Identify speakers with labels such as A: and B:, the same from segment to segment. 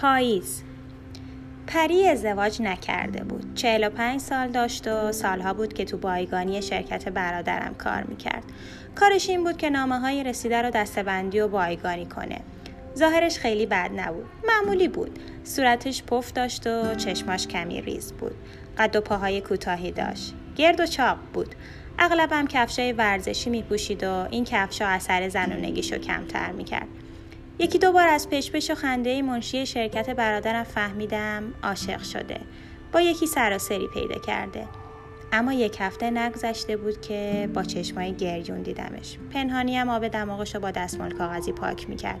A: پاییز پری ازدواج نکرده بود. 45 سال داشت و سالها بود که تو بایگانی شرکت برادرم کار می‌کرد. کارش این بود که نامه های رسیده رو دستبندی و بایگانی کنه. ظاهرش خیلی بد نبود. معمولی بود. صورتش پف داشت و چشماش کمی ریز بود. قد و پاهای کوتاهی داشت. گرد و چاق بود. اغلبم کفشای ورزشی میپوشید و این کفشا اثر زنونگیشو کمتر می‌کرد. یکی دو بار از پشپش و خنده منشی شرکت برادرم فهمیدم عاشق شده. با یکی سراسری پیدا کرده. اما یک هفته نگذشته بود که با چشمای گریون دیدمش. پنهانی هم آب دماغش رو با دستمال کاغذی پاک می‌کرد.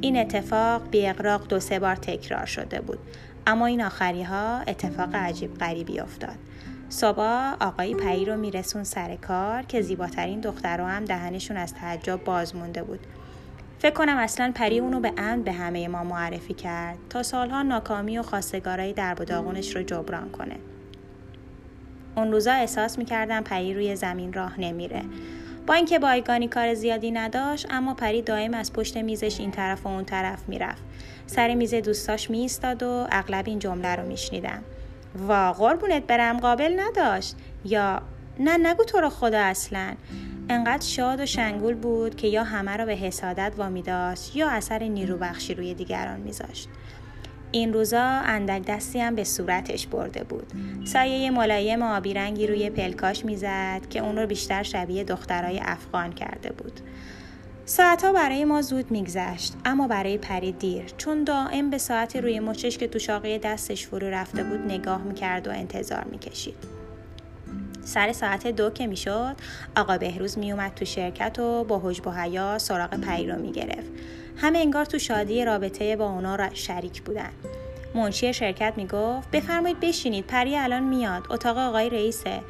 A: این اتفاق بی اقراق دو سه بار تکرار شده بود. اما این آخری ها اتفاق عجیب غریبی افتاد. صبح آقای پری رو میرسون سر کار که زیباترین دخترها هم دهنشون از تعجب باز مونده بود. فکر کنم اصلا پری اونو به اند به همه ما معرفی کرد تا سالها ناکامی و خواستگارایی در و داغونش رو جبران کنه. اون روزا احساس می‌کردم پری روی زمین راه نمیره. با اینکه بایگانی کار زیادی نداشت اما پری دائم از پشت میزش این طرف و اون طرف می‌رفت. سر میز دوستاش میستاد و اغلب این جمله رو میشنیدم. وا قربونت برم قابل نداشت یا نه نگو تو رو خدا اصلا انقدر شاد و شنگول بود که یا همه را به حسادت وامی داشت یا اثر نیرو بخشی روی دیگران میذاشت. این روزا اندک دستی هم به صورتش برده بود. سایه ملایم آبی رنگی روی پلکاش می‌زد که اون رو بیشتر شبیه دخترای افغان کرده بود. ساعتها برای ما زود میگذشت اما برای پری دیر. چون دائم به ساعت روی مچش که تو شاقه دستش فرو رفته بود نگاه می‌کرد و انتظار می‌کشید. سر ساعت دو که می‌شد آقا بهروز میومد تو شرکت و با حجب و حیا سراغ پری رو می‌گرفت همه انگار تو شادی رابطه با اونا شریک بودن منشی شرکت می‌گفت بفرمایید بشینید پری الان میاد اتاق آقای رئیسه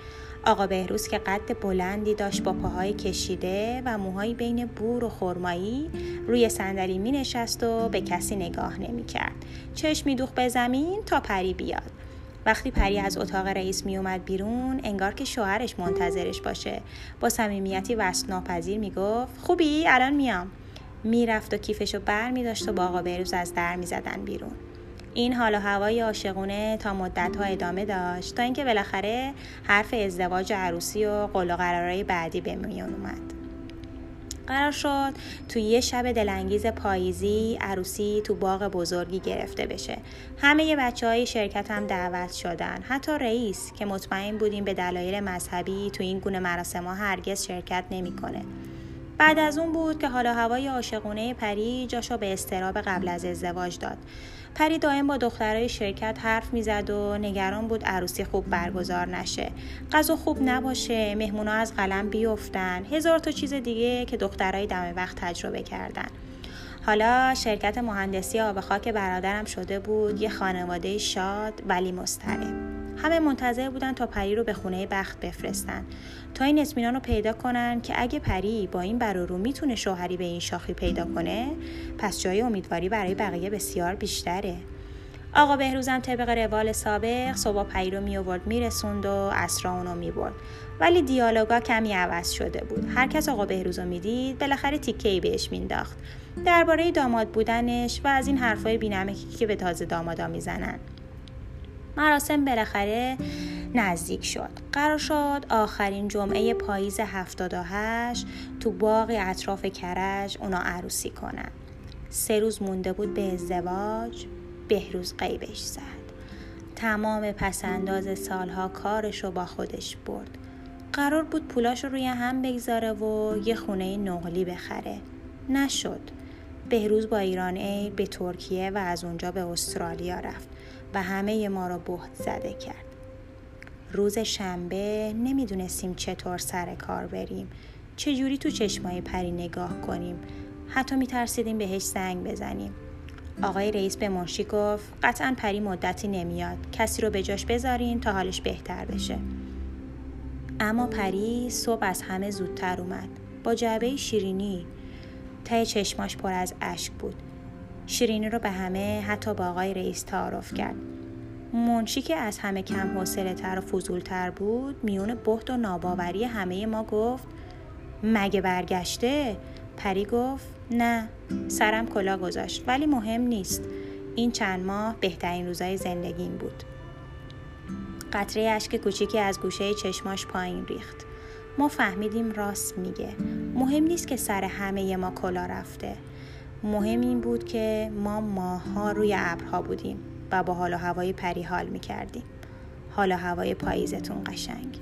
A: آقا بهروز که قد بلندی داشت با پاهای کشیده و موهایی بین بور و خرمایی روی صندلی می نشست و به کسی نگاه نمی کرد. چشمی دوخ به زمین تا پری بیاد. وقتی پری از اتاق رئیس می اومد بیرون انگار که شوهرش منتظرش باشه. با صمیمیتی وصل ناپذیر می‌گفت خوبی؟ الان میام. می‌رفت و کیفشو بر می داشت و با آقا بهروز از در می زدن بیرون. این حال و هوای عاشقونه تا مدت ها ادامه داشت تا اینکه بالاخره حرف ازدواج عروسی و قول و قرارهای بعدی به میون اومد. قرار شد توی یه شب دلانگیز پاییزی عروسی تو باغ بزرگی گرفته بشه. همه بچه های شرکت هم دعوت شدن. حتی رئیس که مطمئن بودیم به دلایل مذهبی تو این گونه مراسم ها هرگز شرکت نمی‌کنه. بعد از اون بود که حالا هوای عاشقونه پری جاشو به استراب قبل از ازدواج داد. پری دائم با دخترای شرکت حرف می‌زد و نگران بود عروسی خوب برگزار نشه. غذا خوب نباشه مهمونا از قلم بیفتن. هزار تا چیز دیگه که دخترای دم وقت تجربه کردن. حالا شرکت مهندسی آب خاک برادرم شده بود یه خانواده شاد ولی مضطرب همه منتظر بودن تا پری رو به خونه بخت بفرستن. تا این اطمینان رو پیدا کنن که اگه پری با این برارو می‌تونه شوهری به این شاخی پیدا کنه پس جای امیدواری برای بقیه بسیار بیشتره. آقا بهروزم طبق روال سابق صبح پری رو می آورد میرسوند و اسرا اونو می‌برد. ولی دیالوگا کمی عوض شده بود. هر کس آقا بهروز رو می‌دید بالاخره تیکه ای بهش مینداخت درباره داماد بودنش و از این حرفای بینمکی که به تازه دامادا می‌زنن. مراسم بالاخره نزدیک شد. قرار شد آخرین جمعه پاییز 78 تو باقی اطراف کرج اونا عروسی کنن. سه روز مونده بود به ازدواج بهروز قیبش زد. تمام پسنداز سالها کارش رو با خودش برد. قرار بود پولاش رو روی هم بگذاره و یه خونه نقلی بخره. نشد. بهروز با ایران ای به ترکیه و از اونجا به استرالیا رفت. و همه ما را بهت زده کرد. روز شنبه نمی‌دونستیم چطور سر کار بریم. چجوری تو چشمای پری نگاه کنیم؟ حتی میترسیدیم بهش زنگ بزنیم. آقای رئیس به منشی گفت قطعا پری مدتی نمیاد. کسی رو به جاش بذارین تا حالش بهتر بشه. اما پری صبح از همه زودتر اومد. با جعبه شیرینی. ته چشماش پر از اشک بود. شیرینی رو به همه حتی با آقای رئیس تعارف کرد. منشی که از همه کم حوصله تر و فضولتر بود میون بحت و ناباوری همه ما گفت مگه برگشته؟ پری گفت نه سرم کلا گذاشت ولی مهم نیست. این چند ماه بهترین روزای زندگیم بود. قطره اشک کوچیکی از گوشه چشماش پایین ریخت. ما فهمیدیم راست میگه. مهم نیست که سر همه ما کلا رفته. مهم این بود که ما ماها روی ابرها بودیم و با حال و هوای پری حال می‌کردیم. حال و هوای پاییزتون قشنگ.